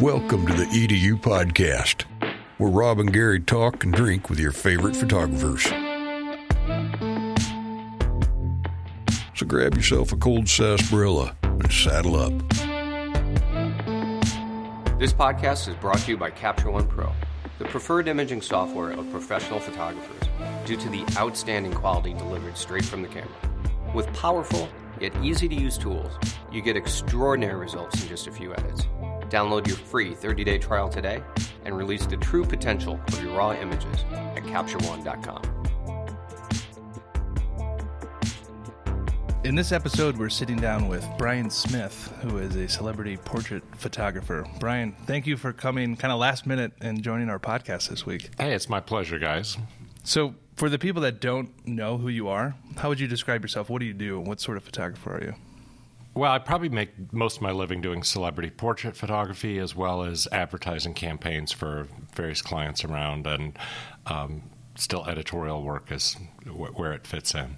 Welcome to the EDU podcast, where Rob and Gary talk and drink with your favorite photographers. So grab yourself a cold sarsaparilla and saddle up. This podcast is brought to you by Capture One Pro, the preferred imaging software of professional photographers due to the outstanding quality delivered straight from the camera. With powerful yet easy to use tools, you get extraordinary results in just a few edits. Download your free 30 day trial today and release the true potential of your raw images at CaptureOne.com. In this episode, we're sitting down with Brian Smith, who is a celebrity portrait photographer. Brian, thank you for coming kind of last minute and joining our podcast this week. Hey, it's my pleasure, guys. So, for the people that don't know who you are, how would you describe yourself? What do you do? What sort of photographer are you? Well, I probably make most of my living doing celebrity portrait photography as well as advertising campaigns for various clients around, and um, still editorial work is w- where it fits in.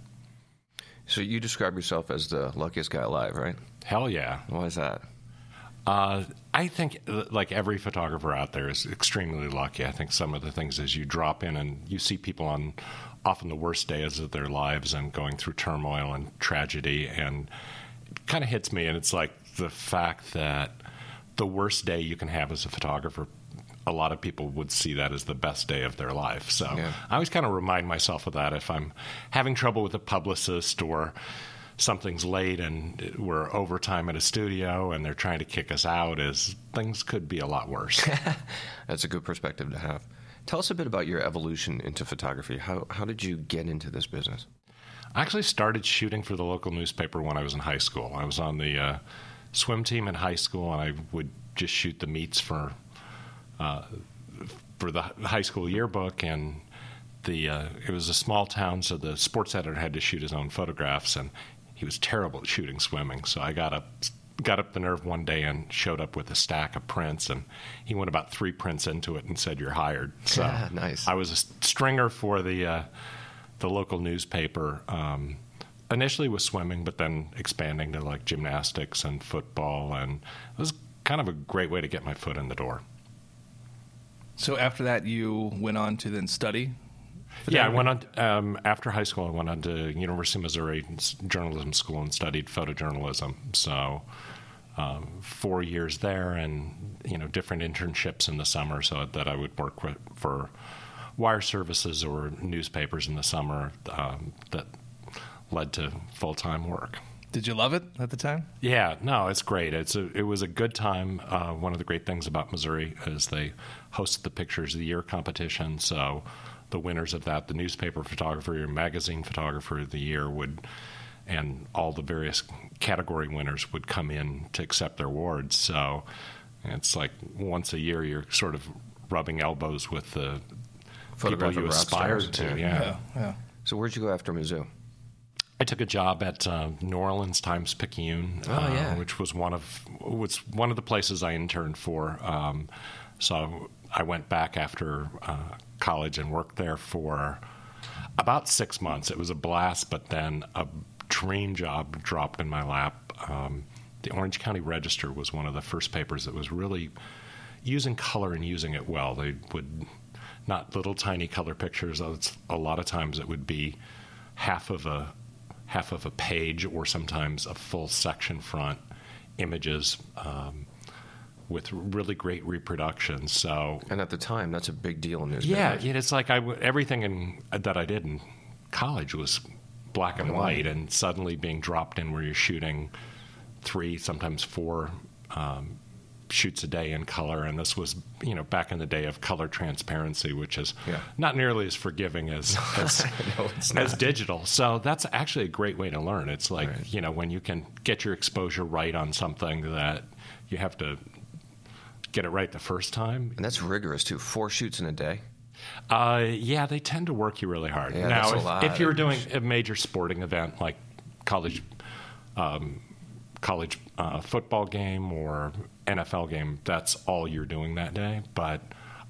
So you describe yourself as the luckiest guy alive, right? Hell yeah. Why is that? Uh, I think, uh, like every photographer out there, is extremely lucky. I think some of the things is you drop in and you see people on often the worst days of their lives and going through turmoil and tragedy, and kind of hits me. And it's like the fact that the worst day you can have as a photographer a lot of people would see that as the best day of their life. So Yeah. I always kind of remind myself of that if I'm having trouble with a publicist or something's late and we're overtime at a studio and they're trying to kick us out is things could be a lot worse. That's a good perspective to have. Tell us a bit about your evolution into photography. How how did you get into this business? I actually started shooting for the local newspaper when I was in high school. I was on the uh, swim team in high school and I would just shoot the meets for uh, for the high school yearbook and the uh, it was a small town so the sports editor had to shoot his own photographs and he was terrible at shooting swimming so I got up got up the nerve one day and showed up with a stack of prints and he went about three prints into it and said you're hired so Ah, nice. I was a stringer for the uh, the local newspaper um, initially was swimming but then expanding to like gymnastics and football and it was kind of a great way to get my foot in the door So, after that, you went on to then study? Yeah, I went on um, after high school. I went on to University of Missouri journalism school and studied photojournalism. So um, four years there, and you know different internships in the summer, so that I would work with, for wire services or newspapers in the summer. Um, that led to full time work. Did you love it at the time? Yeah, no, it's great. It's a, it was a good time. Uh, one of the great things about Missouri is they host the Pictures of the Year competition. So the winners of that, the newspaper photographer or magazine photographer of the year would, and all the various category winners would come in to accept their awards. So it's like once a year you're sort of rubbing elbows with the people you rock aspire to. yeah. yeah. yeah. So where'd you go after Mizzou? I took a job at uh, New Orleans Times Picayune, Oh, uh, yeah. which was one of was one of the places I interned for. Um, so I went back after uh, college and worked there for about six months. It was a blast, but then a dream job dropped in my lap. Um, the Orange County Register was one of the first papers that was really using color and using it well. They would not little tiny color pictures. A lot of times it would be half of a half of a page or sometimes a full section front images um, with really great reproductions. So And at the time, that's a big deal in newspapers. yeah, yeah, it's like I w- everything in, that I did in college was black and white, and suddenly being dropped in where you're shooting three, sometimes four um, shoots a day in color, and this was you know back in the day of color transparency, which is Yeah. not nearly as forgiving as as, No, as digital. So that's actually a great way to learn. It's like Right. you know when you can get your exposure right on something that you have to get it right the first time And that's rigorous too. Four shoots in a day. uh, yeah, they tend to work you really hard. Yeah, now, if, if you're doing a major sporting event like college, um, college uh, football game or NFL game, that's all you're doing that day. But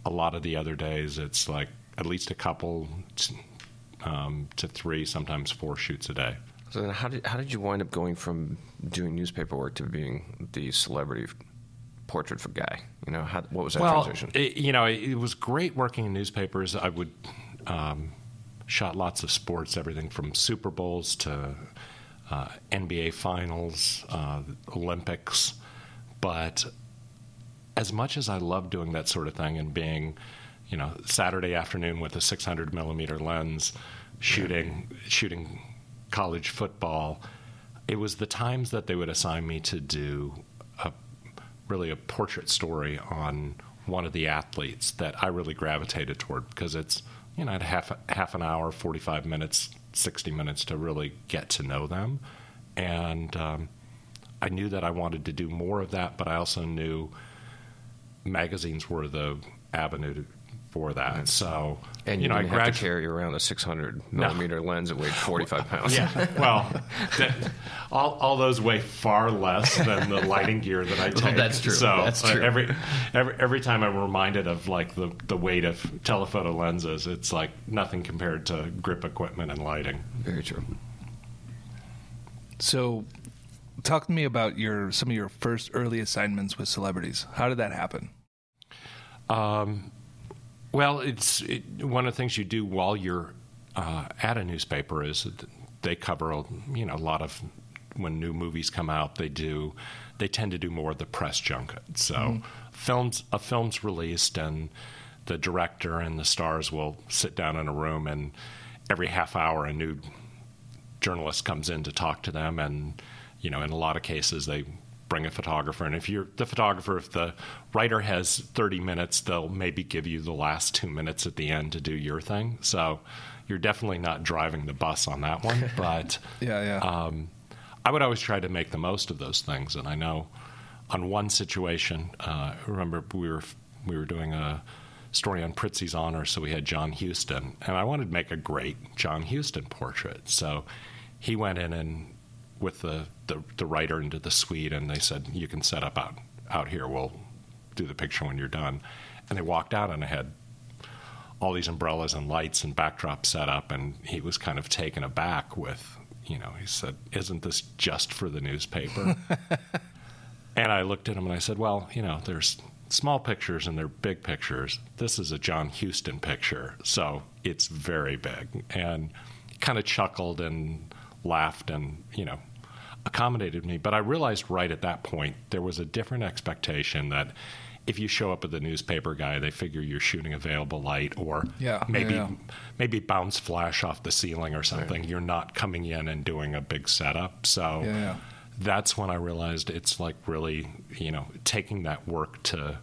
a lot of the other days, it's like at least a couple um, to three, sometimes four shoots a day. So then, how did how did you wind up going from doing newspaper work to being the celebrity portrait for guy? You know, how, what was that well, transition? It, you know, it, it, was great working in newspapers. I would um, shot lots of sports, everything from Super Bowls to uh, NBA finals, uh, Olympics. But as much as I love doing that sort of thing and being, you know, Saturday afternoon with a 600 millimeter lens, shooting shooting college football, it was the times that they would assign me to do a really a portrait story on one of the athletes that I really gravitated toward because it's you know half half an hour, 45 minutes, 60 minutes to really get to know them, and um, I knew that I wanted to do more of that, but I also knew magazines were the avenue for that. Right. So, and you, you know, I gradu- have to carry around a 600 millimeter no. lens that weighed 45 pounds. Yeah, well, that, all, all those weigh far less than the lighting gear that I take. Well, that's true. So that's true. Uh, every every every time I'm reminded of like the the weight of telephoto lenses, it's like nothing compared to grip equipment and lighting. Very true. So, talk to me about your some of your first early assignments with celebrities. How did that happen? Um, well, it's it, one of the things you do while you're uh, at a newspaper is they cover you know a lot of when new movies come out. They do they tend to do more of the press junket. So mm. films a film's released and the director and the stars will sit down in a room and every half hour a new journalist comes in to talk to them and you know in a lot of cases they bring a photographer. And if you're the photographer, if the writer has 30 minutes, they'll maybe give you the last two minutes at the end to do your thing. So you're definitely not driving the bus on that one. But yeah, yeah. Um, I would always try to make the most of those things. And I know on one situation, uh, remember we were we were doing a story on Prizzi's honor, so we had John Huston, and I wanted to make a great John Huston portrait. So he went in and with the, the, the writer into the suite, and they said, "You can set up out out here. We'll do the picture when you're done." And they walked out, and I had all these umbrellas and lights and backdrops set up, and he was kind of taken aback with, you know, he said, "Isn't this just for the newspaper?" and I looked at him and I said, "Well, you know, there's." Small pictures and they're big pictures. This is a John Huston picture, so it's very big. And kind of chuckled and laughed and you know accommodated me. But I realized right at that point there was a different expectation that if you show up at the newspaper guy, they figure you're shooting available light or yeah, maybe yeah. maybe bounce flash off the ceiling or something. Right. You're not coming in and doing a big setup. So yeah, that's when I realized it's like really, you know, taking that work to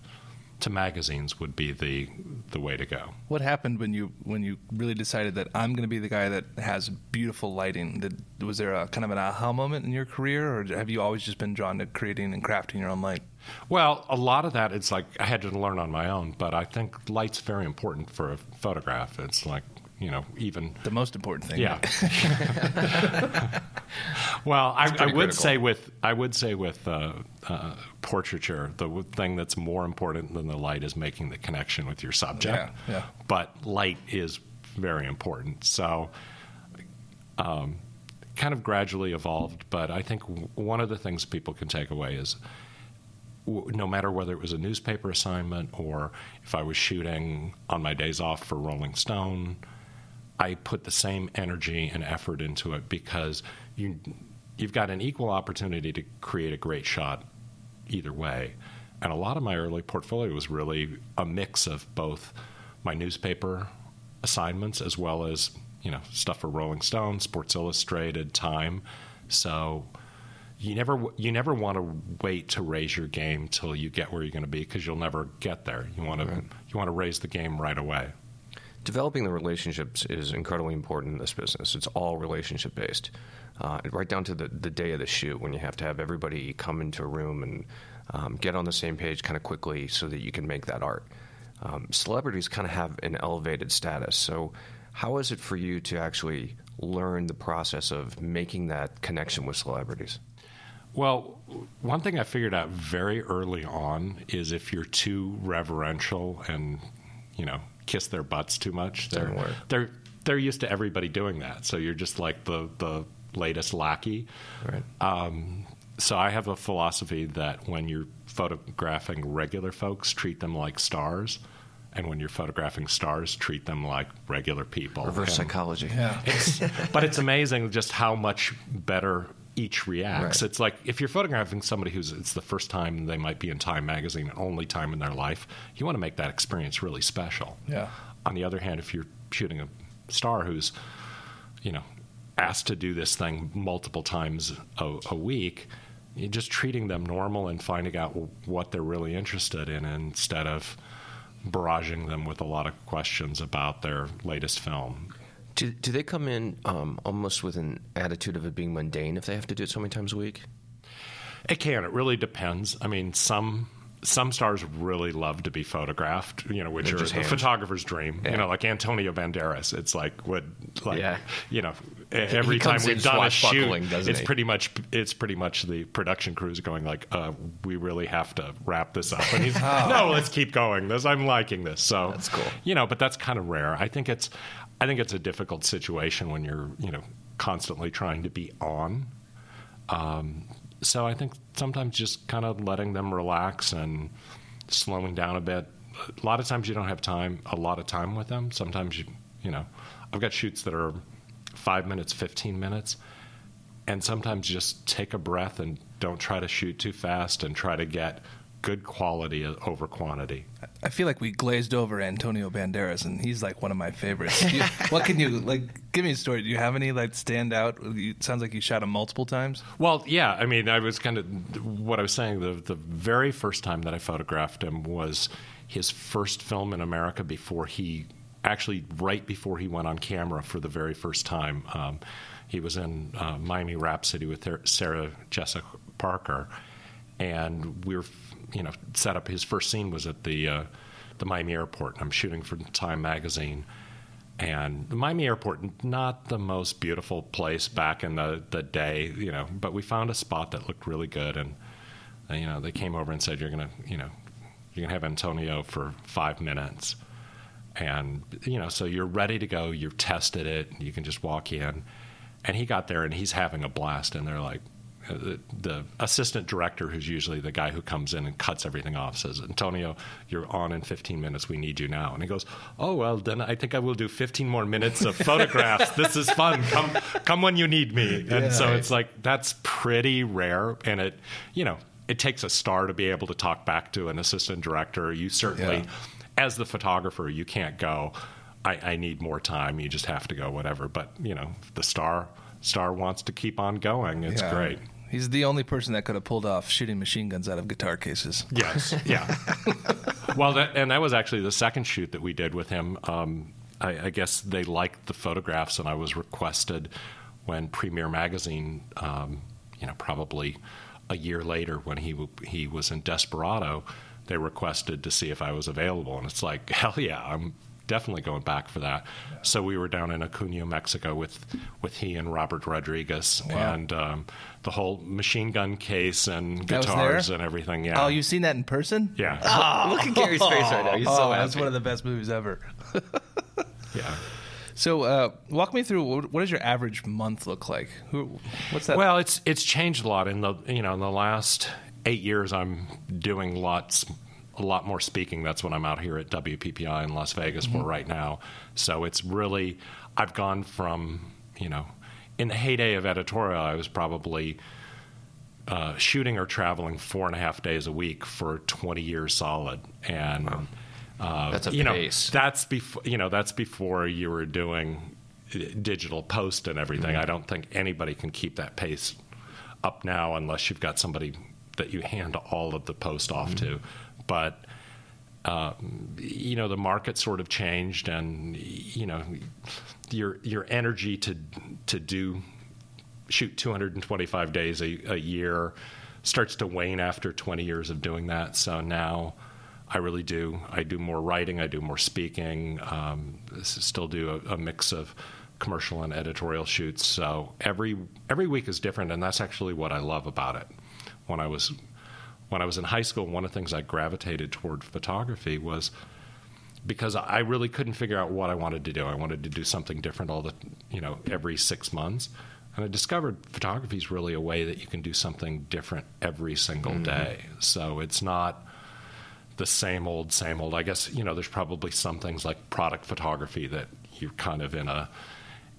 to magazines would be the the way to go. What happened when you when you really decided that I'm going to be the guy that has beautiful lighting? Did, was there a kind of an aha moment in your career, or have you always just been drawn to creating and crafting your own light? Well, a lot of that it's like I had to learn on my own, but I think light's very important for a photograph. It's like you know, even the most important thing. Yeah. well, I, I, would critical. say with I would say with uh, uh, portraiture, the thing that's more important than the light is making the connection with your subject. Yeah, yeah. But light is very important. So, um, kind of gradually evolved. But I think one of the things people can take away is no matter whether it was a newspaper assignment or if I was shooting on my days off for Rolling Stone I put the same energy and effort into it because you you've got an equal opportunity to create a great shot either way. And a lot of my early portfolio was really a mix of both my newspaper assignments as well as you know stuff for Rolling Stone, Sports Illustrated, Time. So you never you never want to wait to raise your game till you get where you're going to be because you'll never get there. You want to right. you want to raise the game right away developing the relationships is incredibly important in this business. It's all relationship based, uh, right down to the, the day of the shoot when you have to have everybody come into a room and um, get on the same page kind of quickly so that you can make that art. Um, celebrities kind of have an elevated status. So, how is it for you to actually learn the process of making that connection with celebrities? Well, one thing I figured out very early on is if you're too reverential and, you know, kiss their butts too much. They're they're they're used to everybody doing that. So you're just like the the latest lackey. Right. Um, so I have a philosophy that when you're photographing regular folks, treat them like stars, and when you're photographing stars, treat them like regular people. Reverse And- psychology. Yeah. but it's amazing just how much better each reacts. Right. It's like if you're photographing somebody who's it's the first time they might be in Time magazine, only time in their life, you want to make that experience really special. Yeah. On the other hand, if you're shooting a star who's, you know, asked to do this thing multiple times a, a week, you're just treating them normal and finding out what they're really interested in instead of barraging them with a lot of questions about their latest film. Do, do they come in um, almost with an attitude of it being mundane if they have to do it so many times a week? It can. It really depends. I mean, some some stars really love to be photographed. You know, which They're are a hands. photographer's dream. Yeah. You know, like Antonio Banderas. It's like would like Yeah. you know every time we've done a shoot, it's he? pretty much it's pretty much the production crews going like, uh, we really have to wrap this up. And he's no, let's keep going. This I'm liking this. So Oh. That's cool. You know, but that's kind of rare. I think it's I think it's a difficult situation when you're you know constantly trying to be on um, so I think sometimes just kind of letting them relax and slowing down a bit. A lot of times you don't have time, a lot of time with them. Sometimes you, you know, I've got shoots that are five minutes, 15 minutes. And sometimes just take a breath and don't try to shoot too fast and try to get good quality over quantity. I feel like we glazed over Antonio Banderas, and he's like one of my favorites. You- what can you like? Give me a story. Do you have any like stand out? It sounds like you shot him multiple times. Well, yeah. I mean, I was kind of what I was saying. The the very first time that I photographed him was his first film in America before he actually right before he went on camera for the very first time. Um, he was in uh, Miami Rhapsody with Sarah Jessica Parker, and we were, you know, set up. His first scene was at the uh, the Miami airport. I'm shooting for Time magazine. And the Miami airport, not the most beautiful place back in the, the day, you know, but we found a spot that looked really good. And, uh, you know, they came over and said, you're going to, you know, you're to have Antonio for five minutes. And, you know, so you're ready to go. You've tested it. You can just walk in. And he got there and he's having a blast. And they're like, the, the assistant director, who's usually the guy who comes in and cuts everything off, says, Antonio, you're on in 15 minutes. We need you now. And he goes, Oh, well, then I think I will do 15 more minutes of photographs. this is fun. Come, come when you need me. And so it's like, that's pretty rare. And it, you know, it takes a star to be able to talk back to an assistant director. You certainly, Yeah. as the photographer, you can't go, I, I need more time. You just have to go, whatever. But, you know, the star. Star wants to keep on going. It's Yeah. great. He's the only person that could have pulled off shooting machine guns out of guitar cases. Yes, yeah. well, that, and that was actually the second shoot that we did with him. Um, I, I guess they liked the photographs, and I was requested when Premiere Magazine, um, you know, probably a year later when he w- he was in Desperado, they requested to see if I was available, and it's like, hell yeah, I'm definitely going back for that. So we were down in Acuna, Mexico, with with he and Robert Rodriguez, Wow. and um, the whole machine gun case and That guitars and everything. Yeah. Oh, you've seen that in person? Yeah. Look at Gary's face right now. He's oh, so that's one of the best movies ever. Yeah. So, uh, walk me through what what does your average month look like? Who, what's that? Well, it's it's changed a lot in the you know in the last eight years. I'm doing lots a lot more speaking. That's what I'm out here at WPPI in Las Vegas for right now. So it's really I've gone from you know in the heyday of editorial, I was probably uh, shooting or traveling four and a half days a week for 20 years solid, and uh, That's a you know that's before you know that's before you were doing uh, digital post and everything. Mm-hmm. I don't think anybody can keep that pace up now unless you've got somebody that you hand all of the post off Mm-hmm. to. But um, you know the market sort of changed, and you know your your energy to to do shoot 225 days a, a year starts to wane after 20 years of doing that. So now I really do. I do more writing. I do more speaking. Um, still do a, a mix of commercial and editorial shoots. So every every week is different, and that's actually what I love about it. When I was when I was in high school, one of the things I gravitated toward photography was because I really couldn't figure out what I wanted to do. I wanted to do something different all the, you know, every six months. And I discovered photography is really a way that you can do something different every single mm-hmm. day. So it's not the same old, same old. I guess you know there's probably some things like product photography that you're kind of in a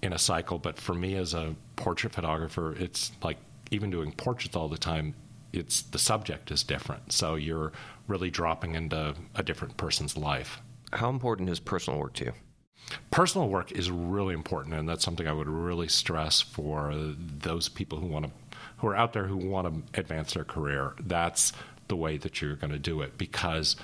in a cycle. But for me as a portrait photographer, it's like even doing portraits all the time. It's the subject is different, so you're really dropping into a different person's life. How important is personal work to you? Personal work is really important, and that's something I would really stress for those people who want to, who are out there who want to advance their career. That's the way that you're going to do it because,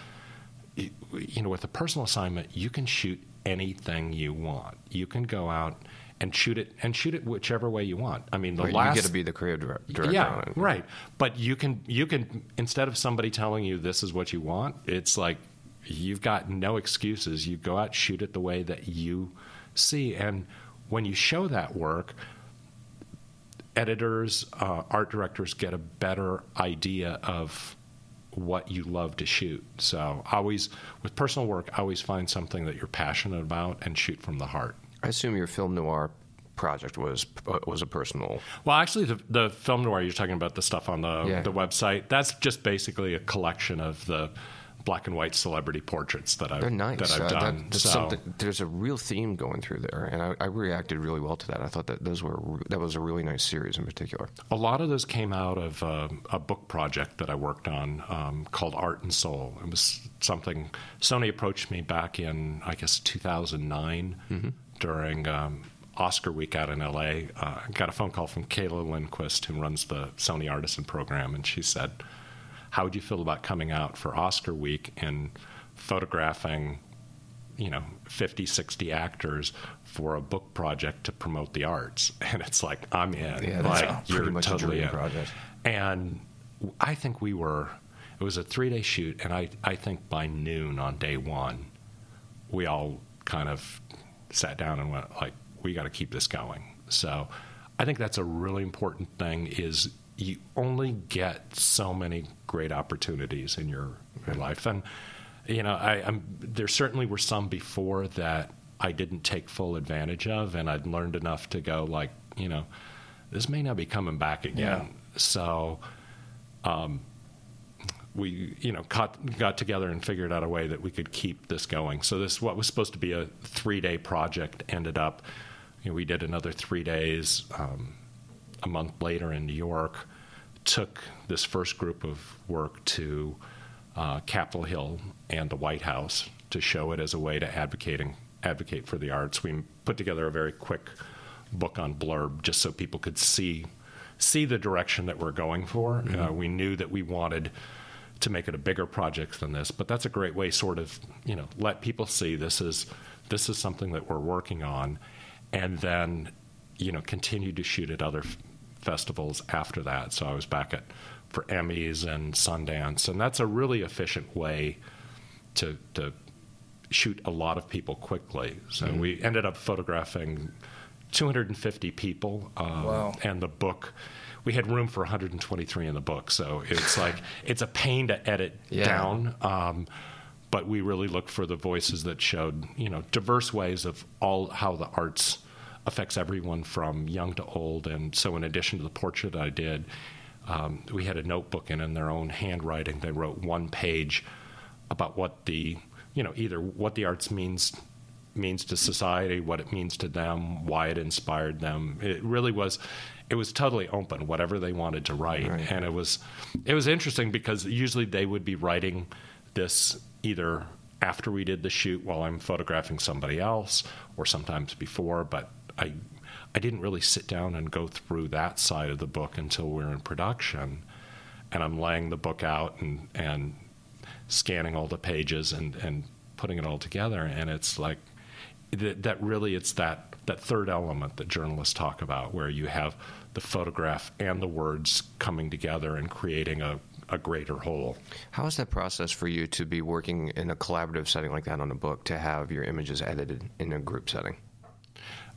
you know, with a personal assignment, you can shoot anything you want. You can go out and shoot it and shoot it whichever way you want. I mean, the Right, last you get to be the creative director yeah, on it. right. But you can you can instead of somebody telling you this is what you want, it's like you've got no excuses. You go out, shoot it the way that you see, and when you show that work, editors, uh, art directors get a better idea of what you love to shoot. So always with personal work, always find something that you're passionate about and shoot from the heart. I assume your film noir project was uh, was a personal. Well, actually, the, the film noir you're talking about, the stuff on the Yeah. the website, that's just basically a collection of the black and white celebrity portraits that I've They're nice. that I've Uh, that- done. that's so something, there's a real theme going through there, and I, I reacted really well to that. I thought that those were that was a really nice series in particular. a lot of those came out of uh, a book project that I worked on um, called Art and Soul. It was something Sony approached me back in I guess 2009 Mm-hmm. During. Um, Oscar week out in LA, uh, I got a phone call from Kayla Lindquist, who runs the Sony Artisan program, and she said, how would you feel about coming out for Oscar week and photographing, you know, 50, 60 actors for a book project to promote the arts? And it's like, I'm in. Yeah, that's like, a- pretty you're much a totally dream in. project. And I think we were, it was a three day shoot, and I, I think by noon on day one, we all kind of sat down and went like, we got to keep this going. So I think that's a really important thing is you only get so many great opportunities in your, your life. And, you know, I, I'm, there certainly were some before that I didn't take full advantage of, and I'd learned enough to go like, you know, this may not be coming back again. So, um, we you know got, got together and figured out a way that we could keep this going. So this what was supposed to be a three day project ended up. You know, we did another three days um, a month later in New York. Took this first group of work to uh, Capitol Hill and the White House to show it as a way to advocating advocate for the arts. We put together a very quick book on blurb just so people could see see the direction that we're going for. Uh, we knew that we wanted to make it a bigger project than this, but that's a great way, sort of, you know, let people see this is this is something that we're working on, and then, you know, continue to shoot at other f- festivals after that. So I was back at for Emmys and Sundance, and that's a really efficient way to to shoot a lot of people quickly. So we ended up photographing 250 people, um, Wow. and the book. We had room for 123 in the book, so it's like it's a pain to edit Yeah. down. Um, but we really looked for the voices that showed, you know, diverse ways of all how the arts affects everyone from young to old. And so, in addition to the portrait I did, um, we had a notebook, and in their own handwriting, they wrote one page about what the, you know, either what the arts means means to society, what it means to them, why it inspired them. It really was. It was totally open, whatever they wanted to write, Right. and it was, it was interesting because usually they would be writing this either after we did the shoot while I'm photographing somebody else, or sometimes before. But I, I didn't really sit down and go through that side of the book until we're in production, and I'm laying the book out and and scanning all the pages and and putting it all together, and it's like that, that really it's that that third element that journalists talk about, where you have the photograph and the words coming together and creating a, a greater whole. How is that process for you to be working in a collaborative setting like that on a book to have your images edited in a group setting?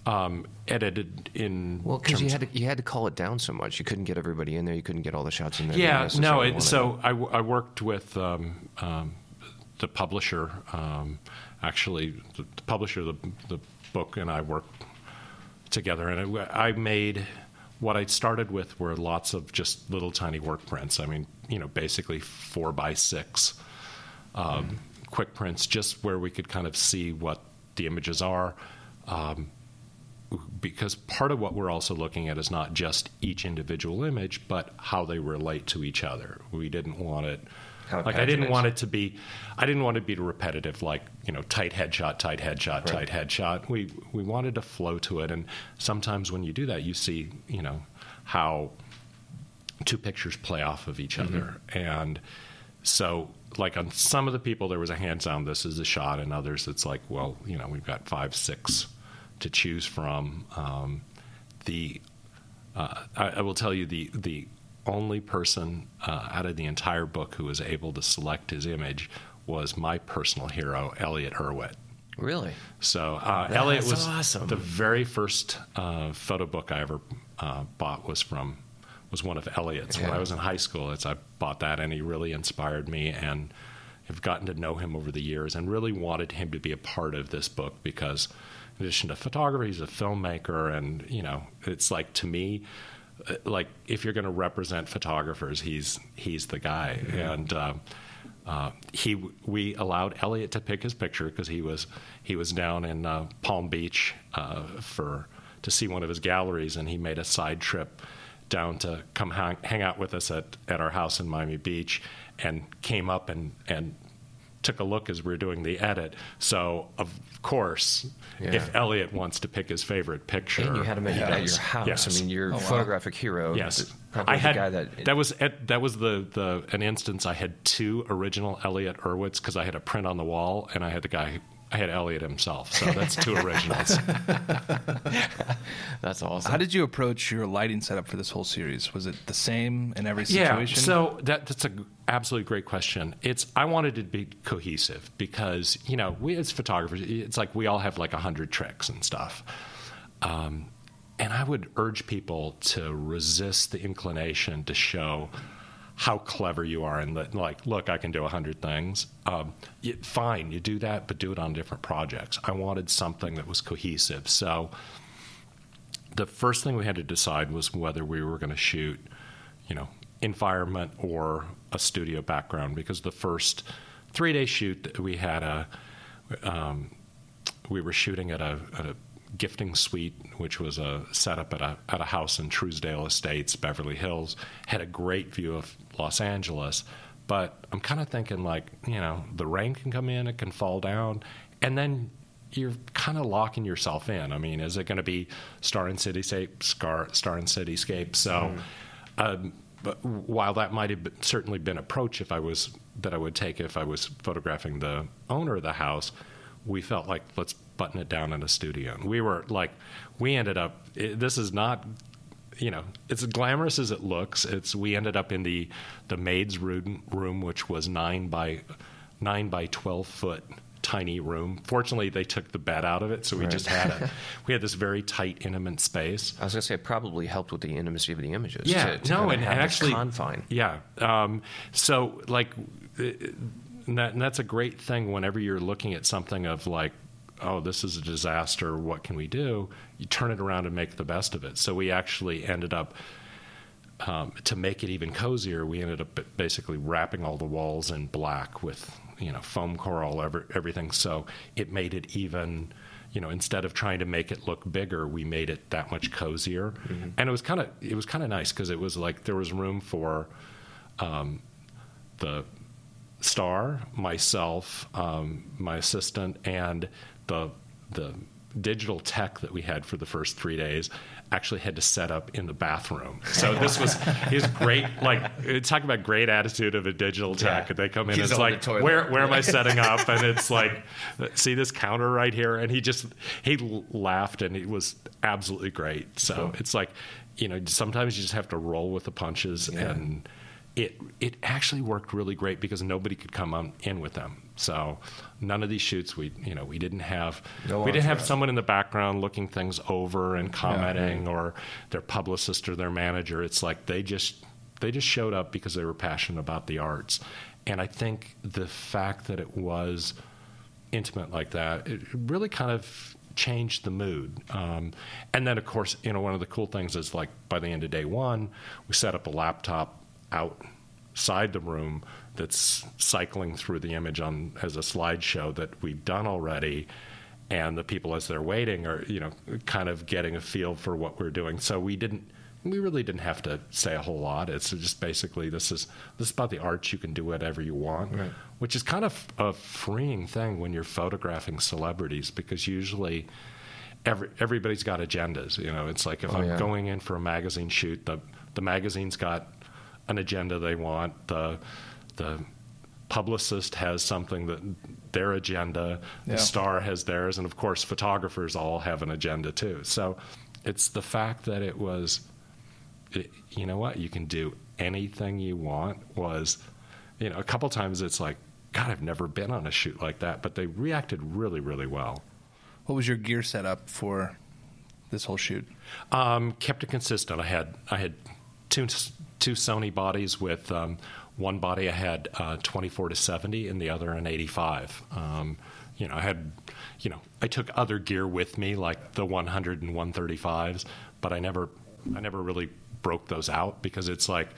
Um, edited in Well, because you had to you had to call it down so much, you couldn't get everybody in there. You couldn't get all the shots in there. yeah no it, so I, w- I worked with um, um, the publisher um, actually the, the publisher the, the book and i worked together and it, i made what I started with were lots of just little tiny work prints. I mean, you know, basically four by six um, quick prints, just where we could kind of see what the images are. Um, because part of what we're also looking at is not just each individual image, but how they relate to each other. We didn't want it. How it like I didn't want it to be, I didn't want it to be repetitive, like you know, tight headshot, tight headshot, Right. tight headshot. We we wanted to flow to it, and sometimes when you do that, you see you know how two pictures play off of each other, and so like on some of the people there was a hands down this is a shot, and others it's like well you know we've got five six to choose from. Um, the uh, I, I will tell you the the only person uh, out of the entire book who was able to select his image was my personal hero, Elliott Erwitt. Really? So uh, Elliott was awesome. the very first uh, photo book I ever uh, bought was from was one of Elliott's when I was in high school. It's I bought that and he really inspired me and have gotten to know him over the years and really wanted him to be a part of this book because in addition to photography, he's a filmmaker and you know it's like to me. Uh, Like if you're going to represent photographers, he's he's the guy, and um, uh, he we allowed Elliott to pick his picture because he was he was down in uh, Palm Beach uh, for to see one of his galleries, and he made a side trip down to come hang, hang out with us at, at our house in Miami Beach, and came up and and took a look as we were doing the edit. So of course, Yeah. if Elliott wants to pick his favorite picture, And you had to make it at yes, your house. yes. I mean, your wow. photographic hero. Yes, I had the guy that. that was at, that was the, the an instance. I had two original Elliott Erwitt because I had a print on the wall, and I had the guy. I had Elliott himself, so that's two originals. that's awesome. How did you approach your lighting setup for this whole series? Was it the same in every situation? yeah, situation? so that, that's an absolutely great question. It's I wanted it to be cohesive because you know we as photographers, it's like we all have like a hundred tricks and stuff. Um, and I would urge people to resist the inclination to show how clever you are and like, look, I can do a hundred things. Um, fine, you do that, but do it on different projects. I wanted something that was cohesive. So the first thing we had to decide was whether we were going to shoot, you know, environment or a studio background because the first three day shoot that we had a, um, we were shooting at a, at a gifting suite, which was a setup at a at a house in Trousdale Estates, Beverly Hills. Had a great view of Los Angeles, but I'm kind of thinking like you know the rain can come in, it can fall down, and then you're kind of locking yourself in. I mean, is it going to be star and cityscape, star, star and cityscape? So. Um, but while that might have been, certainly been approach if I was that I would take if I was photographing the owner of the house, we felt like let's button it down in a studio. And we were like, we ended up. It, this is not, you know, it's as glamorous as it looks. It's we ended up in the the maid's room, room which was nine by nine by twelve foot tiny room. Fortunately, they took the bed out of it, so we Right. just had a we had this very tight, intimate space. I was going to say it probably helped with the intimacy of the images. Yeah, to, to no, and, and actually, confine. Yeah, um, so like, uh, and, that, and that's a great thing whenever you're looking at something of like, oh, this is a disaster. What can we do? You turn it around and make the best of it. So we actually ended up. Um, to make it even cozier, we ended up basically wrapping all the walls in black with you know foam core, every, everything. So it made it even, you know, instead of trying to make it look bigger, we made it that much cozier. And it was kind of it was kind of nice because it was like there was room for um, the star, myself, um, my assistant, and the the digital tech that we had for the first three days actually had to set up in the bathroom. So this was his great like talk about great attitude of a digital tech. Yeah. And they come in He's and it's like where where am I setting up? And it's like see this counter right here and he just he laughed and it was absolutely great. So it's like you know sometimes you just have to roll with the punches and it it actually worked really great because nobody could come on, in with them. So none of these shoots we you know we didn't have No we didn't have someone in the background looking things over and commenting or their publicist or their manager. It's like they just they just showed up because they were passionate about the arts. And I think the fact that it was intimate like that, it really kind of changed the mood. Um, and then, of course, you know, one of the cool things is like by the end of day one, we set up a laptop outside the room that's cycling through the image on as a slideshow that we've done already and the people as they're waiting are you know kind of getting a feel for what we're doing so we didn't we really didn't have to say a whole lot it's just basically this is this is about the art you can do whatever you want Right. which is kind of a freeing thing when you're photographing celebrities because usually every, everybody's got agendas you know it's like if Oh, i'm yeah. going in for a magazine shoot the the magazine's got an agenda they want the the publicist has something that their agenda Yeah. the star has theirs and of course photographers all have an agenda too so it's the fact that it was it, you know what you can do anything you want was you know a couple times it's like god i've never been on a shoot like that but they reacted really really well What was your gear setup for this whole shoot? Um, kept it consistent. I had I had two two Sony bodies with um, one body I had uh, 24 to 70 and the other an 85. Um, you know, I had you know I took other gear with me like the 100 and 135s, but I never I never really broke those out because it's like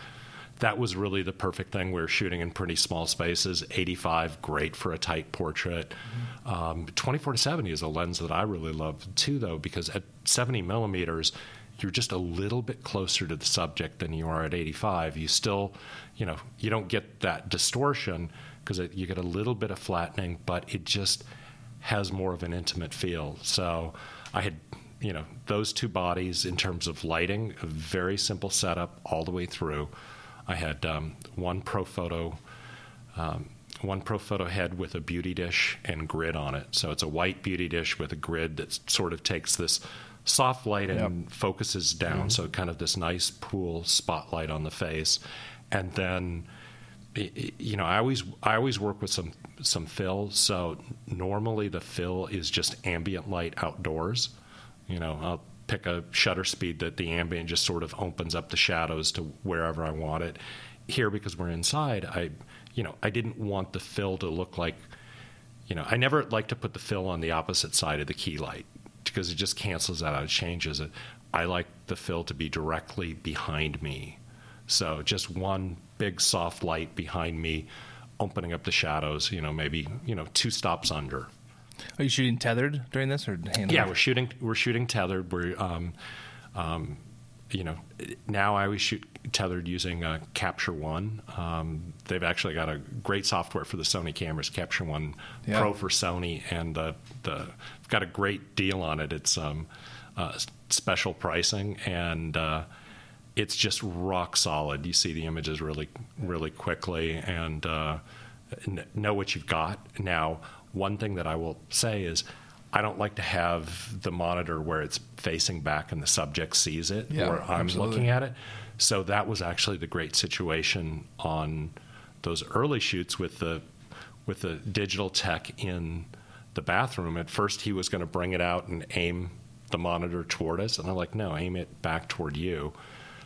that was really the perfect thing. We were shooting in pretty small spaces. 85, great for a tight portrait. Um, 24 to 70 is a lens that I really love too, though, because at 70 millimeters, you're just a little bit closer to the subject than you are at 85. You still, you know, you don't get that distortion because you get a little bit of flattening, but it just has more of an intimate feel. So I had, you know, those two bodies in terms of lighting, a very simple setup all the way through. I had um, one Profoto, um, one Profoto head with a beauty dish and grid on it. So it's a white beauty dish with a grid that sort of takes this soft light and focuses down. So kind of this nice pool spotlight on the face, and then you know, I always I always work with some some fill. So normally the fill is just ambient light outdoors. You know, I'll pick a shutter speed that the ambient just sort of opens up the shadows to wherever I want it. Here, because we're inside, I you know I didn't want the fill to look like you know I never like to put the fill on the opposite side of the key light because it just cancels that out, it changes it. I like the fill to be directly behind me. So just one big soft light behind me, opening up the shadows. You know, maybe you know two stops under. Are you shooting tethered during this or hand? Yeah, we're shooting. We're shooting tethered. We're, um, um, you know, now I always shoot tethered using uh, Capture One. Um, they've actually got a great software for the Sony cameras, Capture One Yeah. Pro for Sony, and the the got a great deal on it. It's um, uh, special pricing and. Uh, it's just rock solid. You see the images really, really quickly, and uh, n- know what you've got. Now, one thing that I will say is, I don't like to have the monitor where it's facing back and the subject sees it, Yeah, or I'm absolutely. looking at it. So that was actually the great situation on those early shoots with the with the digital tech in the bathroom. At first, he was going to bring it out and aim the monitor toward us, and I'm like, no, aim it back toward you,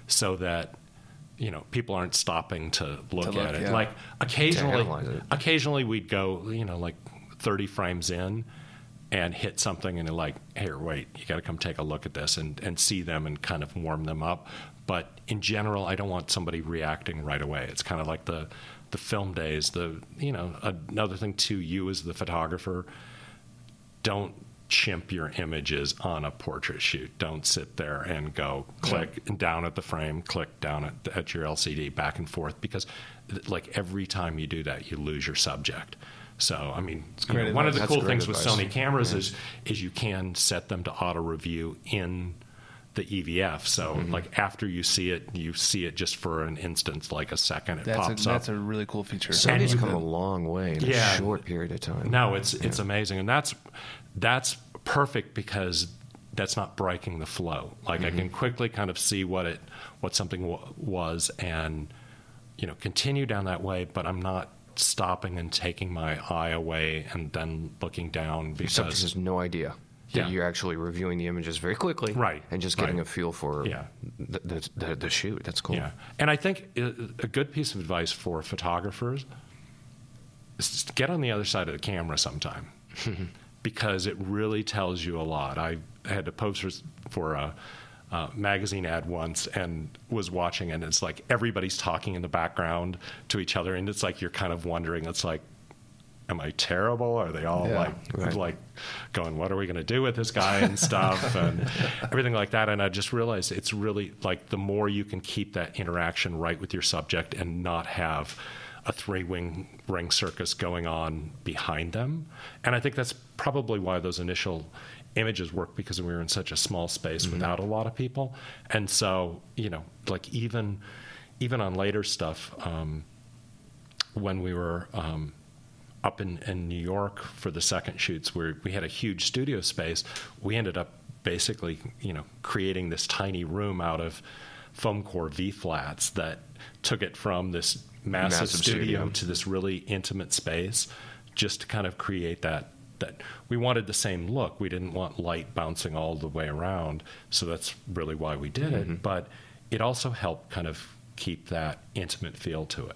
so that you know people aren't stopping to look, look, at it. yeah. Like occasionally, it. occasionally we'd go, you know, like 30 frames in and hit something and they're like, here, wait, you got to come take a look at this and, and see them and kind of warm them up. But in general, I don't want somebody reacting right away. It's kind of like the, the film days. The you know another thing too. You as the photographer, don't chimp your images on a portrait shoot. Don't sit there and go click down at the frame, click down at, at your LCD, back and forth, because like every time you do that, you lose your subject. So, I mean, you know, one of the advice. cool That's great things with. Sony cameras is is you can set them to auto review in the EVF. So, Mm-hmm. like after you see it, you see it just for an instant, like a second. It That's a, pops up. that's a really cool feature. Sony's And- come a long way in Yeah. a short period of time. No, it's it's amazing, and that's that's perfect because that's not breaking the flow. Like I can quickly kind of see what it what something w- was, and you know continue down that way. But I'm not stopping and taking my eye away and then looking down because has no idea that Yeah. you're actually reviewing the images very quickly, Right, And just getting right. a feel for Yeah. the, the, the, the shoot. That's cool. Yeah, and I think uh, a good piece of advice for photographers is get on the other side of the camera sometime. because it really tells you a lot. I had to post for, a magazine ad once and was watching, and it's like everybody's talking in the background to each other, and it's like you're kind of wondering. It's like am I terrible? Are they all Yeah, like right. like going, what are we going to do with this guy and stuff and everything like that? And I just realized it's really like the more you can keep that interaction right with your subject and not have a three wing ring circus going on behind them. And I think that's probably why those initial images work because we were in such a small space without a lot of people. And so, you know, like even even on later stuff, um, when we were um, up in, in New York for the second shoots, where we had a huge studio space, we ended up basically, you know, creating this tiny room out of foam core V flats that took it from this massive, Massive studio, studio. to this really intimate space, just to kind of create that. That we wanted the same look. We didn't want light bouncing all the way around, so that's really why we did it. Mm-hmm. But it also helped kind of keep that intimate feel to it.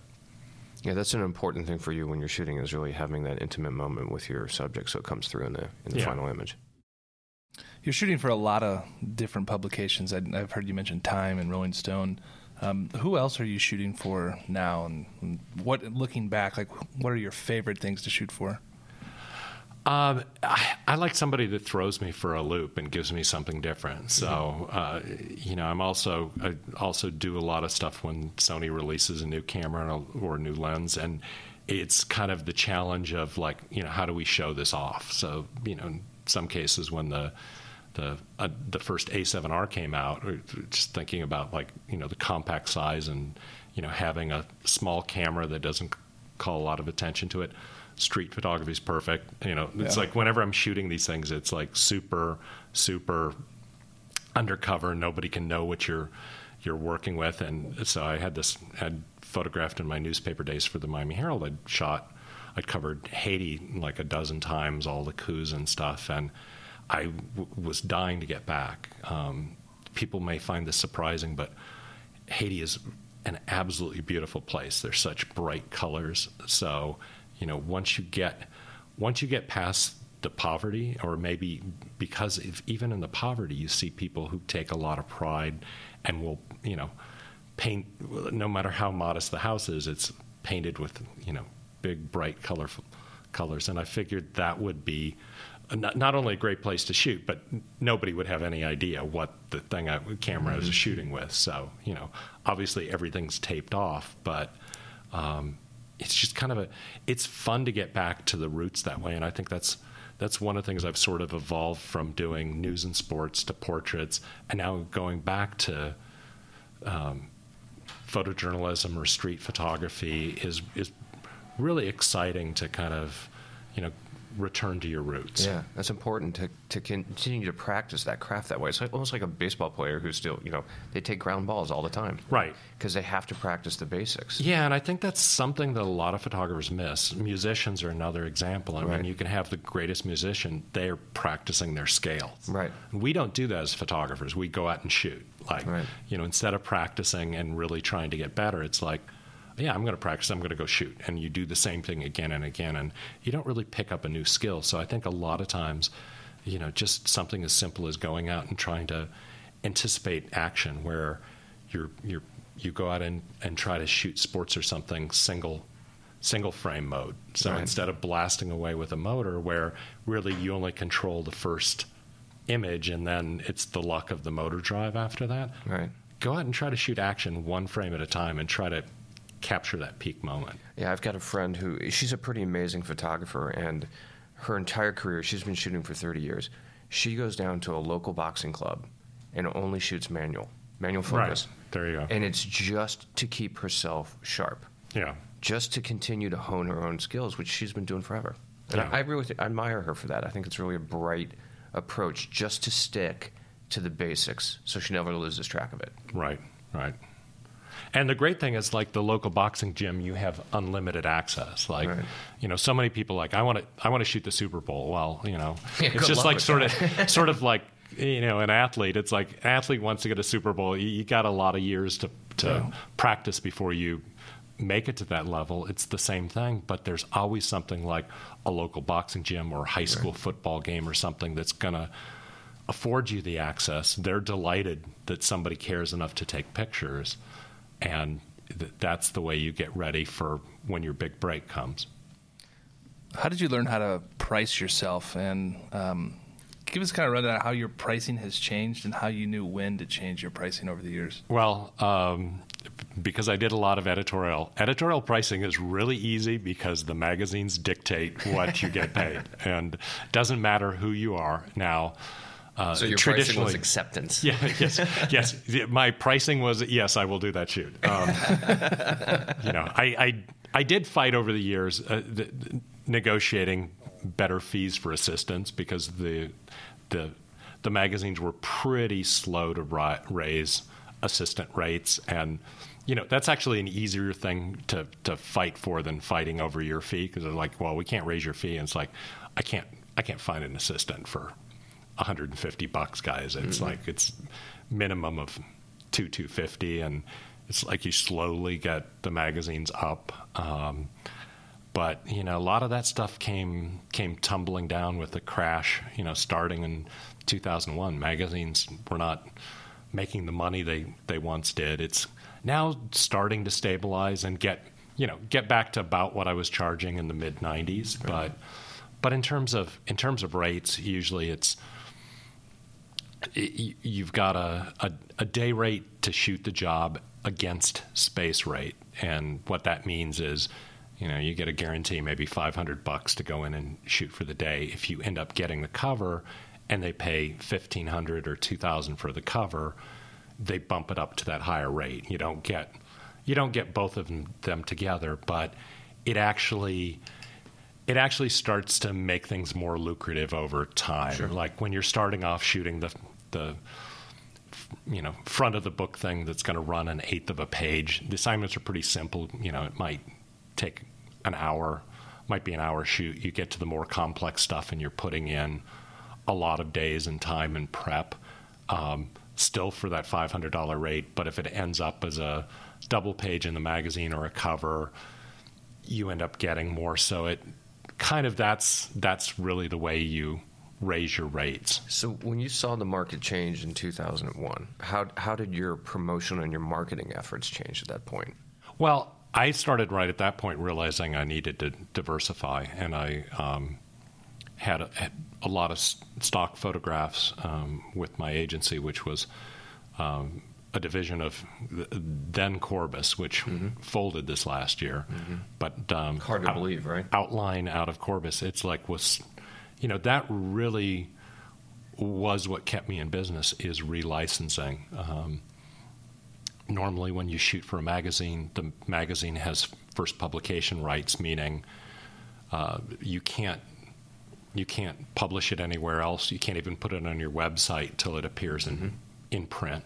Yeah, that's an important thing for you when you're shooting is really having that intimate moment with your subject, so it comes through in the in the Yeah. final image. You're shooting for a lot of different publications. I, I've heard you mention Time and Rolling Stone. Um, who else are you shooting for now? And, and what, looking back, like what are your favorite things to shoot for? Um, I, I like somebody that throws me for a loop and gives me something different. So, uh, you know, I'm also I also do a lot of stuff when Sony releases a new camera or a new lens, and it's kind of the challenge of like, you know, how do we show this off? So, you know, in some cases when the the uh, the first A7R came out, just thinking about like you know the compact size and you know having a small camera that doesn't call a lot of attention to it. Street photography is perfect. You know, it's Yeah. like whenever I'm shooting these things, it's like super super undercover. Nobody can know what you're you're working with, and so I had this had photographed in my newspaper days for the Miami Herald. I'd shot, I'd covered Haiti like a dozen times, all the coups and stuff, and I w- was dying to get back. Um, people may find this surprising, but Haiti is an absolutely beautiful place. There's such bright colors. So, you know, once you get once you get past the poverty, or maybe because if, even in the poverty, you see people who take a lot of pride and will, you know, paint. No matter how modest the house is, it's painted with, you know, big, bright, colorful colors. And I figured that would be not, not only a great place to shoot, but nobody would have any idea what the thing I, camera I was shooting with. So, you know, obviously everything's taped off, but um, it's just kind of a it's fun to get back to the roots that way and i think that's that's one of the things i've sort of evolved from doing news and sports to portraits and now going back to um, photojournalism or street photography is is really exciting to kind of you know return to your roots Yeah, that's important to, to continue to practice that craft that way. It's like, almost like a baseball player who still, you know, they take ground balls all the time. Right. Because they have to practice the basics. Yeah, and I think that's something that a lot of photographers miss. Musicians are another example. I Right. mean, you can have the greatest musician; they're practicing their scale. Right. We don't do that as photographers. We go out and shoot. Like, Right. you know, instead of practicing and really trying to get better, it's like, yeah, I'm going to practice. I'm going to go shoot, and you do the same thing again and again, and you don't really pick up a new skill. So I think a lot of times, you know, just something as simple as going out and trying to anticipate action, where you're you're you go out and, and try to shoot sports or something single single frame mode. So Right. instead of blasting away with a motor where really you only control the first image and then it's the luck of the motor drive after that. Right. Go out and try to shoot action one frame at a time and try to capture that peak moment. Yeah, I've got a friend who she's a pretty amazing photographer, and her entire career she's been shooting for 30 years. She goes down to a local boxing club and only shoots manual, manual focus. There you go. And it's just to keep herself sharp, yeah. just to continue to hone her own skills, which she's been doing forever. And Yeah. I, I really I admire her for that. I think it's really a bright approach just to stick to the basics so she never loses track of it. Right, right. And the great thing is, like the local boxing gym, you have unlimited access. Like, Right. you know, so many people like, I want to, I want to shoot the Super Bowl. Well, you know, Yeah, it's just like sort of, sort of like, you know, an athlete. It's like an athlete wants to get a Super Bowl. You, you got a lot of years to to Yeah. practice before you make it to that level, it's the same thing, but there's always something like a local boxing gym or high school right. football game or something that's going to afford you the access. They're delighted that somebody cares enough to take pictures, and th- that's the way you get ready for when your big break comes. How did you learn how to price yourself and um, give us kind of rundown how your pricing has changed and how you knew when to change your pricing over the years. Well, um, because I did a lot of editorial. Editorial pricing is really easy because the magazines dictate what you get paid, and it doesn't matter who you are now. Uh, so your pricing was acceptance. Yeah, yes, yes. My pricing was yes, I will do that shoot. Um, you know, I, I I did fight over the years uh, the, the, negotiating better fees for assistants because the the the magazines were pretty slow to ri- raise assistant rates and you know that's actually an easier thing to to fight for than fighting over your fee because they're like well we can't raise your fee and it's like I can't I can't find an assistant for 150 bucks guys. It's mm-hmm. like it's minimum of 2 250 and it's like you slowly get the magazines up. Um, but you know a lot of that stuff came came tumbling down with the crash you know starting in 2001 magazines were not making the money they they once did. It's now starting to stabilize and get you know get back to about what I was charging in the mid 90s right. but but in terms of in terms of rates usually it's it, you've got a, a, a day rate to shoot the job against space rate. And what that means is you know you get a guarantee maybe 500 bucks to go in and shoot for the day. If you end up getting the cover and they pay 1500 or 2000 for the cover they bump it up to that higher rate. You don't get you don't get both of them, them together but it actually it actually starts to make things more lucrative over time. Sure. like when you're starting off shooting the the you know front of the book thing that's going to run an eighth of a page the assignments are pretty simple you know it might take an hour, might be an hour shoot. You get to the more complex stuff and you're putting in a lot of days and time and prep. Um, still for that $500 rate, but if it ends up as a double page in the magazine or a cover, you end up getting more. So it kind of that's that's really the way you raise your rates. So when you saw the market change in 2001, how how did your promotion and your marketing efforts change at that point? Well, I started right at that point realizing I needed to diversify, and I um, had, a, had, a, lot of stock photographs um, with my agency, which was um, a division of then Corbis, which mm-hmm. folded this last year. Mm-hmm. But um, hard to out, believe, right? Outline out of Corbis, it's like was, you know, that really was what kept me in business is relicensing. Um, normally when you shoot for a magazine, the magazine has first publication rights, meaning uh, you can't you can't publish it anywhere else. You can't even put it on your website till it appears in mm-hmm. in print.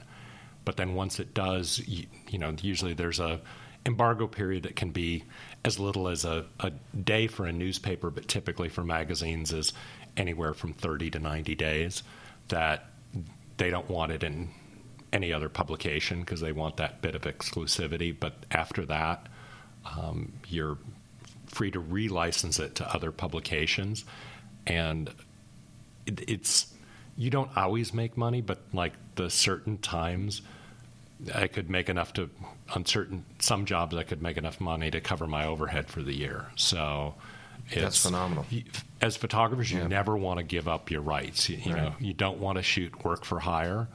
But then once it does, you, you, know, usually there's a embargo period that can be as little as a, a day for a newspaper, but typically for magazines is anywhere from 30 to 90 days. That they don't want it in any other publication because they want that bit of exclusivity. But after that, um, you're free to relicense it to other publications, and it, it's you don't always make money, but like the certain times. I could make enough to on certain some jobs I could make enough money to cover my overhead for the year. So that's phenomenal. As photographers, you yeah. never want to give up your rights. You, you right. know, you don't want to shoot work for hire.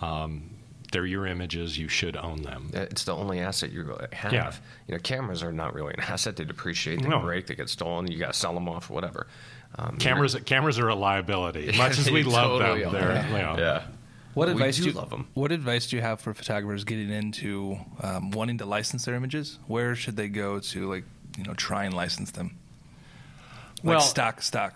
Um, they're your images. You should own them. It's the only asset you have. Yeah. You know, cameras are not really an asset. They depreciate. They no. break. They get stolen. You got to sell them off. Whatever. Um, cameras. Cameras are a liability. Much as we love totally them, they're. You know, yeah. What advice do you love them? What advice do you have for photographers getting into um, wanting to license their images? Where should they go to, like, you know, try and license them? Like well, stock, stock.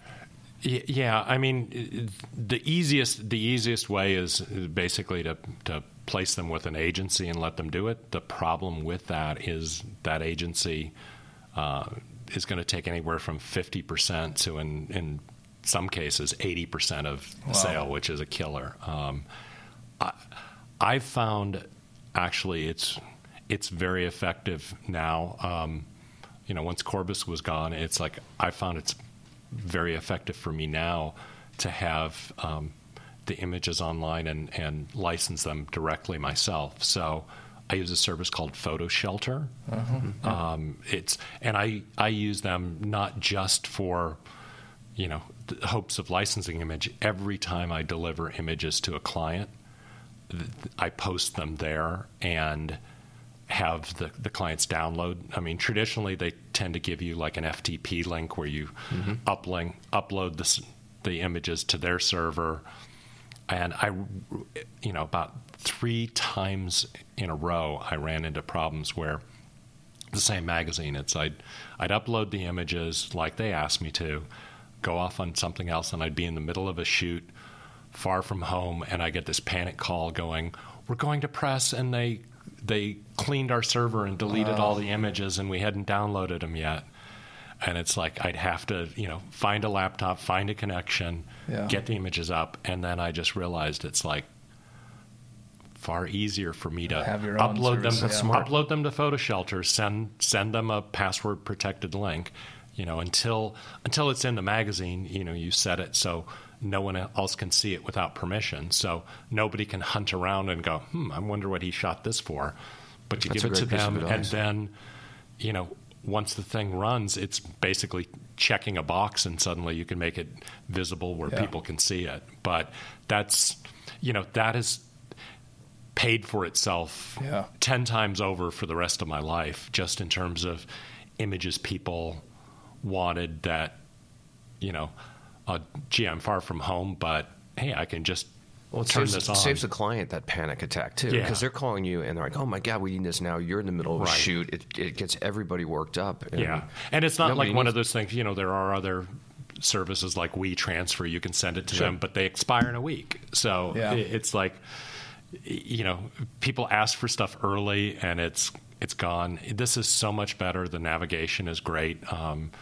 Yeah, I mean, the easiest the easiest way is basically to to place them with an agency and let them do it. The problem with that is that agency uh, is going to take anywhere from fifty percent to in in some cases eighty percent of the wow. sale, which is a killer. Um, I, I've found actually it's it's very effective now. Um, you know, once Corbis was gone, it's like I found it's very effective for me now to have um, the images online and, and license them directly myself. So I use a service called PhotoShelter. Uh-huh. Um, it's and I I use them not just for you know the hopes of licensing image. Every time I deliver images to a client, I post them there and have the, the clients download. I mean, traditionally they tend to give you like an FTP link where you mm-hmm. uplink, upload the, the images to their server. And I, you know, about three times in a row, I ran into problems where the same magazine, it's I'd, I'd upload the images like they asked me to, go off on something else, and I'd be in the middle of a shoot far from home, and I get this panic call going, "We're going to press," and they they cleaned our server and deleted all the images, and we hadn't downloaded them yet. And it's like I'd have to, you know, find a laptop, find a connection, yeah. get the images up, and then I just realized it's like far easier for me to upload them, to yeah. upload them to PhotoShelter, send send them a password protected link. You know, until until it's in the magazine, you know, you set it so no one else can see it without permission. So nobody can hunt around and go, hmm, I wonder what he shot this for. But you That's give it to them, and then, you know, once the thing runs, it's basically checking a box, and suddenly you can make it visible where yeah. people can see it. But that's, you know, that is paid for itself yeah. 10 times over for the rest of my life, just in terms of images people wanted that, you know, uh, gee, I'm far from home, but hey, I can just well, it turn saves, this on. saves the client that panic attack too, because yeah. they're calling you and they're like, "Oh my god, we need this now." You're in the middle of right. a shoot. It, it gets everybody worked up. And yeah, and it's not like one of those things. You know, there are other services like WeTransfer. You can send it to sure. them, but they expire in a week. So yeah. it's like, you know, people ask for stuff early, and it's it's gone. This is so much better. The navigation is great, um,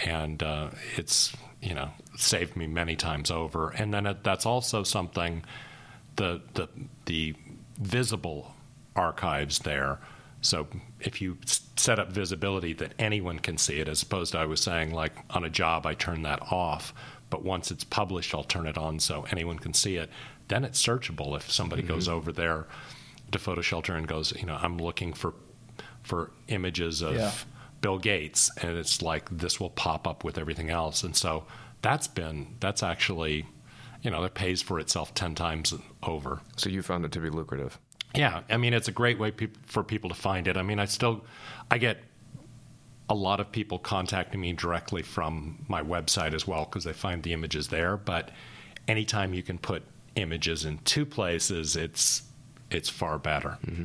and uh, it's you know saved me many times over. And then it, that's also something the the the visible archives there. So if you set up visibility that anyone can see it, as opposed to I was saying like on a job I turn that off, but once it's published I'll turn it on so anyone can see it. Then it's searchable if somebody mm-hmm. goes over there to PhotoShelter and goes, you know, I'm looking for for images of yeah. Bill Gates, and it's like this will pop up with everything else, and so that's been that's actually you know that pays for itself 10 times over. So you found it to be lucrative. Yeah i mean it's a great way pe- for people to find it. I mean i still i get a lot of people contacting me directly from my website as well because they find the images there. But anytime you can put images in two places it's it's far better. Mm-hmm.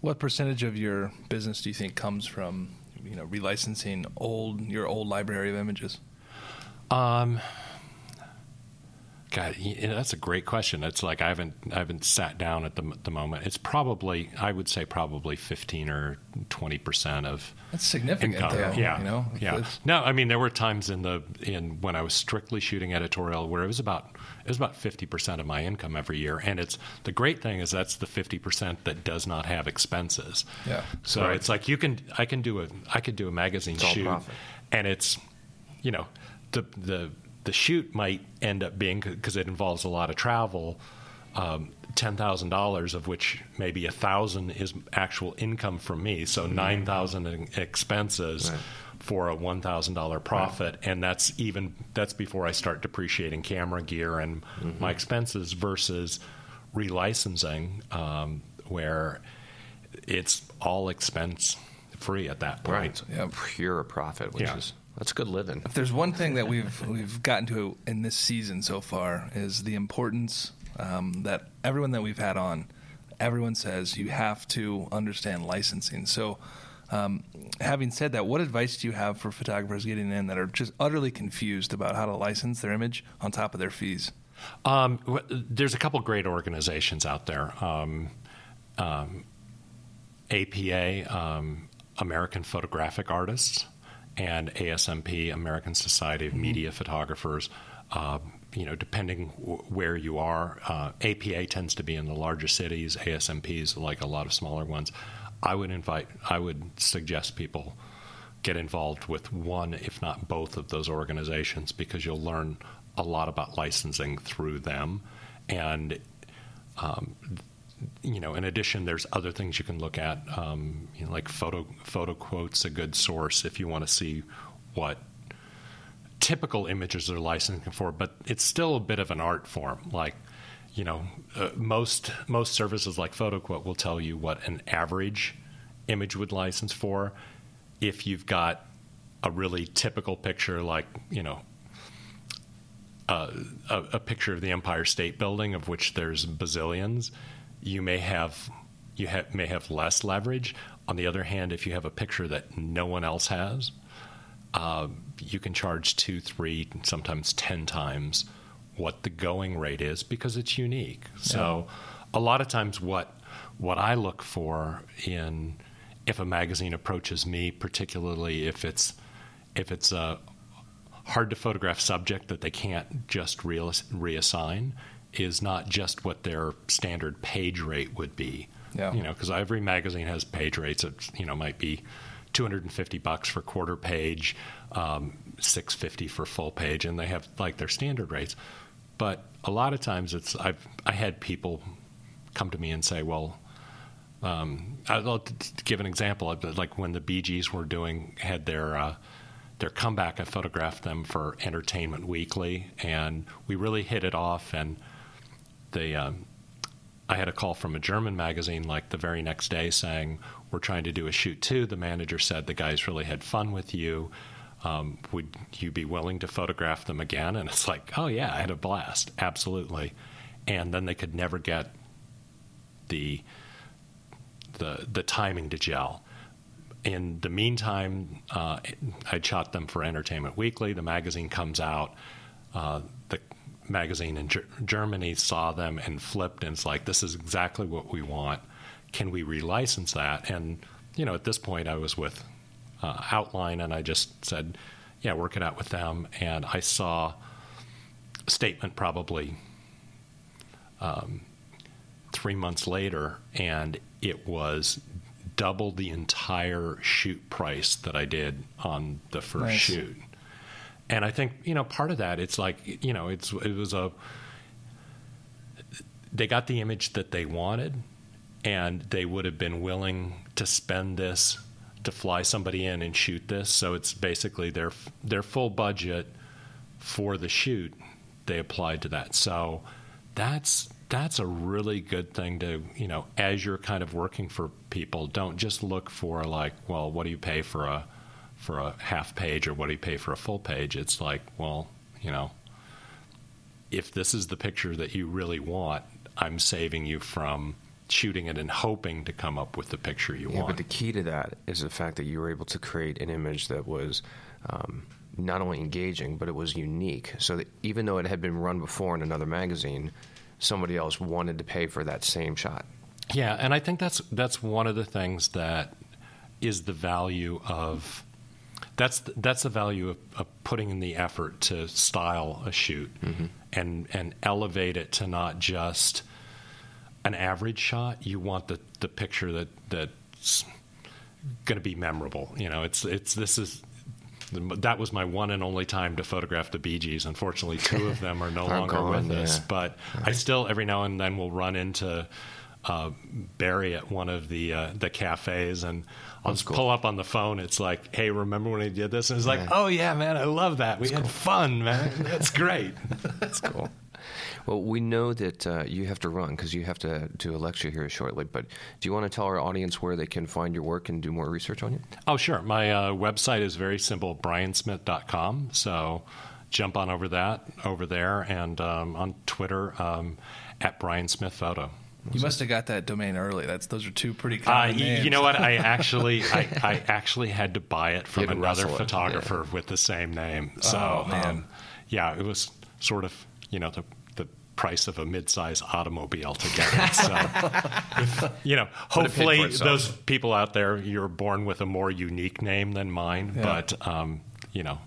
what percentage of your business do you think comes from you know relicensing old your old library of images um, God, that's a great question. It's like I haven't I haven't sat down at the the moment. It's probably I would say probably fifteen or twenty percent of that's significant. Income. Though, yeah, you know, yeah. No, I mean there were times in the in when I was strictly shooting editorial where it was about was about fifty percent of my income every year, and it's the great thing is that's the fifty percent that does not have expenses. Yeah. So right. it's like you can I can do a I could do a magazine it's shoot, and it's you know the the the shoot might end up being because it involves a lot of travel. Um, ten thousand dollars, of which maybe a thousand is actual income from me, so mm-hmm. nine thousand in expenses right. For a one thousand dollar profit, right. and that's even that's before I start depreciating camera gear and mm-hmm. my expenses versus relicensing, um, where it's all expense free at that point. Right, yeah. pure profit, which yeah. is that's good living. If there's one thing that we've we've gotten to in this season so far is the importance um, that everyone that we've had on, everyone says you have to understand licensing. So, um, having said that, what advice do you have for photographers getting in that are just utterly confused about how to license their image on top of their fees? Um, there's a couple great organizations out there. Um, um, APA, um, American Photographic Artists and ASMP, American Society of mm-hmm. Media Photographers. Uh, you know, depending w- where you are, uh, APA tends to be in the larger cities. ASMP is like a lot of smaller ones. I would invite, I would suggest people get involved with one, if not both, of those organizations because you'll learn a lot about licensing through them. And, um, you know, in addition, there's other things you can look at, um, you know, like photo photo quotes, a good source if you want to see what typical images are licensing for. But it's still a bit of an art form. Like, you know, uh, most most services like PhotoQuote will tell you what an average image would license for. If you've got a really typical picture, like you know, uh, a, a, picture of the Empire State Building, of which there's bazillions, you may have you ha- may have less leverage. On the other hand, if you have a picture that no one else has, uh, you can charge two, three, sometimes ten times what the going rate is because it's unique. Yeah. So, a lot of times, what what I look for in if a magazine approaches me, particularly if it's if it's a hard to photograph subject that they can't just re- reassign, is not just what their standard page rate would be. Yeah. You know, because every magazine has page rates. It you know might be 250 bucks for quarter page, um, 650 for full page, and they have like their standard rates. But a lot of times, it's I've I had people come to me and say, well. Um, I'll give an example. Like when the Bee Gees were doing had their uh, their comeback, I photographed them for Entertainment Weekly, and we really hit it off. And they, um, I had a call from a German magazine like the very next day saying, We're trying to do a shoot too. The manager said the guys really had fun with you. Um, would you be willing to photograph them again? And it's like, Oh, yeah, I had a blast. Absolutely. And then they could never get the, the, the timing to gel. In the meantime, uh, I shot them for Entertainment Weekly. The magazine comes out. Uh, the magazine in Germany saw them and flipped and it's like, this is exactly what we want. Can we relicense that? And, you know, at this point I was with uh, Outline and I just said, yeah, work it out with them. And I saw a statement probably um, three months later and it was double the entire shoot price that I did on the first nice. shoot and I think you know part of that it's like you know it's it was a they got the image that they wanted and they would have been willing to spend this to fly somebody in and shoot this so it's basically their their full budget for the shoot they applied to that so that's that's a really good thing to you know as you're kind of working for people don't just look for like well what do you pay for a for a half page or what do you pay for a full page? It's like, well, you know, if this is the picture that you really want, I'm saving you from shooting it and hoping to come up with the picture you yeah, want. But the key to that is the fact that you were able to create an image that was um, not only engaging, but it was unique. So that even though it had been run before in another magazine, somebody else wanted to pay for that same shot. Yeah, and I think that's that's one of the things that is the value of that's that's the value of, of, putting in the effort to style a shoot mm-hmm. and and elevate it to not just an average shot. You want the the picture that that's going to be memorable. You know, it's it's this is that was my one and only time to photograph the Bee Gees. Unfortunately, two of them are no longer gone, with us, but right. I still every now and then will run into uh, Barry at one of the uh, the cafes, and I'll just cool. pull up on the phone. It's like, hey, remember when I did this? And it's like, oh yeah, man, I love that. We That's had fun, man. That's great. That's cool. Well, we know that uh, you have to run because you have to do a lecture here shortly. But do you want to tell our audience where they can find your work and do more research on you? Oh, sure. My uh, website is very simple, briansmith.com. So jump on over that over there, and um, on Twitter um, at Brian Smith Photo. You must have got that domain early. That's those are two pretty common uh, names. You know what? I actually I, I actually had to buy it from another photographer yeah. with the same name. So oh, man. Um, yeah, it was sort of you know the the price of a mid-size automobile to get it. So, if, you know, hopefully those people out there, you're born with a more unique name than mine. Yeah. But um, you know,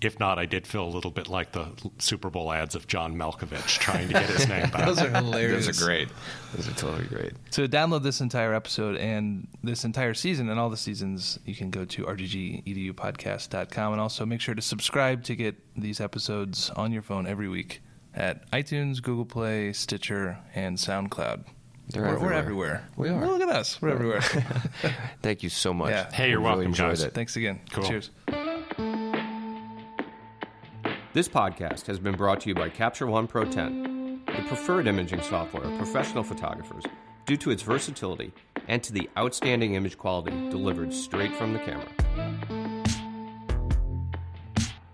if not, I did feel a little bit like the Super Bowl ads of John Malkovich trying to get his name back. Those are hilarious. Those are great. Those are totally great. So download this entire episode and this entire season and all the seasons, you can go to proedupodcast.com and also make sure to subscribe to get these episodes on your phone every week at iTunes, Google Play, Stitcher, and SoundCloud. They're we're, we're everywhere. everywhere. We are. Look at us. We're everywhere. Thank you so much. Yeah. Hey, you're We welcome, enjoyed guys. it. Thanks again. Cool. Cheers. This podcast has been brought to you by Capture One Pro 10, the preferred imaging software of professional photographers due to its versatility and to the outstanding image quality delivered straight from the camera.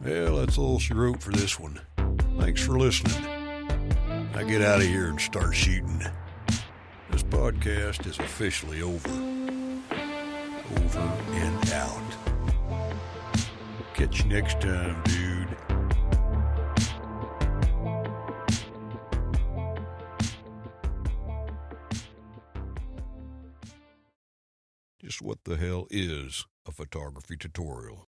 Well, that's all she wrote for this one. Thanks for listening. Now get out of here and start shooting. This podcast is officially over. Over and out. Catch you next time, dude. Just what the hell is a photography tutorial?